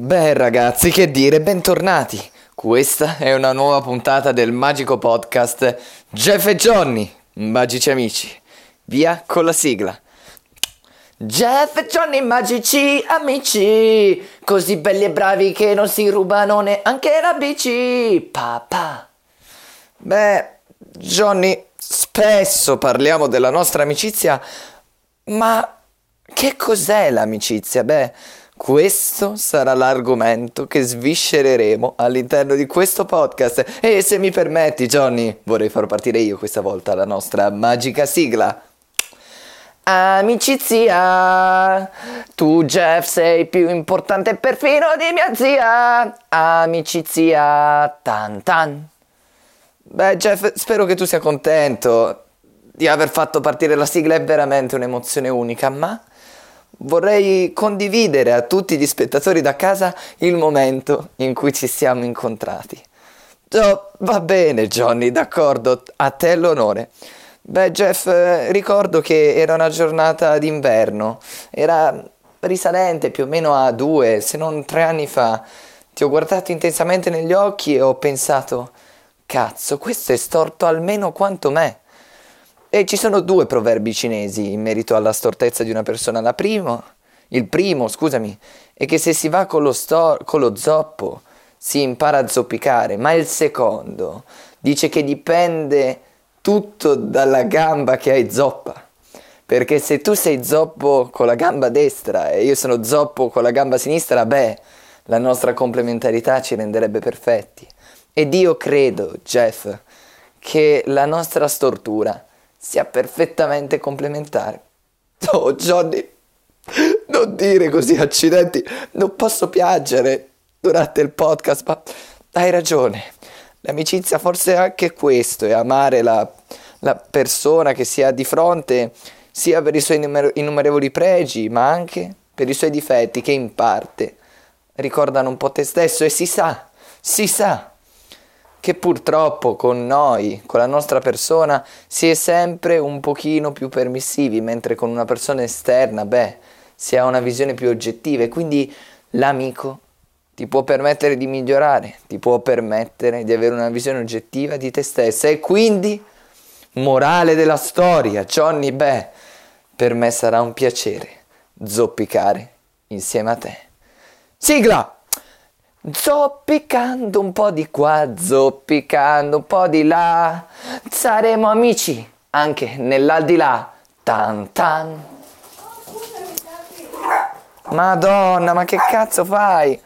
Beh ragazzi, che dire, bentornati. Questa è una nuova puntata del magico podcast Jeff e Johnny, magici amici. Via con la sigla. Jeff e Johnny, magici amici, così belli e bravi che non si rubano neanche la bici. Papà. Beh, Johnny, spesso parliamo della nostra amicizia, ma che cos'è l'amicizia? Beh, questo sarà l'argomento che sviscereremo all'interno di questo podcast. E se mi permetti, Johnny, vorrei far partire io questa volta la nostra magica sigla. Amicizia, tu Jeff sei più importante perfino di mia zia. Amicizia, tan tan. Beh, Jeff, spero che tu sia contento di aver fatto partire la sigla, è veramente un'emozione unica, ma vorrei condividere a tutti gli spettatori da casa il momento in cui ci siamo incontrati. Oh, va bene, Johnny, d'accordo, a te l'onore. Beh, Jeff, ricordo che era una giornata d'inverno, era risalente più o meno a due, se non tre anni fa. Ti ho guardato intensamente negli occhi e ho pensato, cazzo, questo è storto almeno quanto me. E ci sono due proverbi cinesi in merito alla stortezza di una persona. La prima, il primo, scusami, è che se si va con lo, sto- con lo zoppo si impara a zoppicare, ma il secondo dice che dipende tutto dalla gamba che hai zoppa. Perché se tu sei zoppo con la gamba destra e io sono zoppo con la gamba sinistra, beh, la nostra complementarità ci renderebbe perfetti. Ed io credo, Jeff, che la nostra stortura sia perfettamente complementare. Oh, Johnny, non dire così, accidenti, non posso piangere durante il podcast, ma hai ragione. L'amicizia forse è anche questo, è amare la, la persona che si ha di fronte, sia per i suoi innumerevoli pregi, ma anche per i suoi difetti, che in parte ricordano un po' te stesso e si sa, si sa che purtroppo con noi, con la nostra persona, si è sempre un pochino più permissivi, mentre con una persona esterna, beh, si ha una visione più oggettiva e quindi l'amico ti può permettere di migliorare, ti può permettere di avere una visione oggettiva di te stessa e quindi, morale della storia, Johnny, beh, per me sarà un piacere zoppicare insieme a te. Sigla! Zoppicando un po' di qua, zoppicando un po' di là, saremo amici anche nell'aldilà. Tan tan. Madonna, ma che cazzo fai?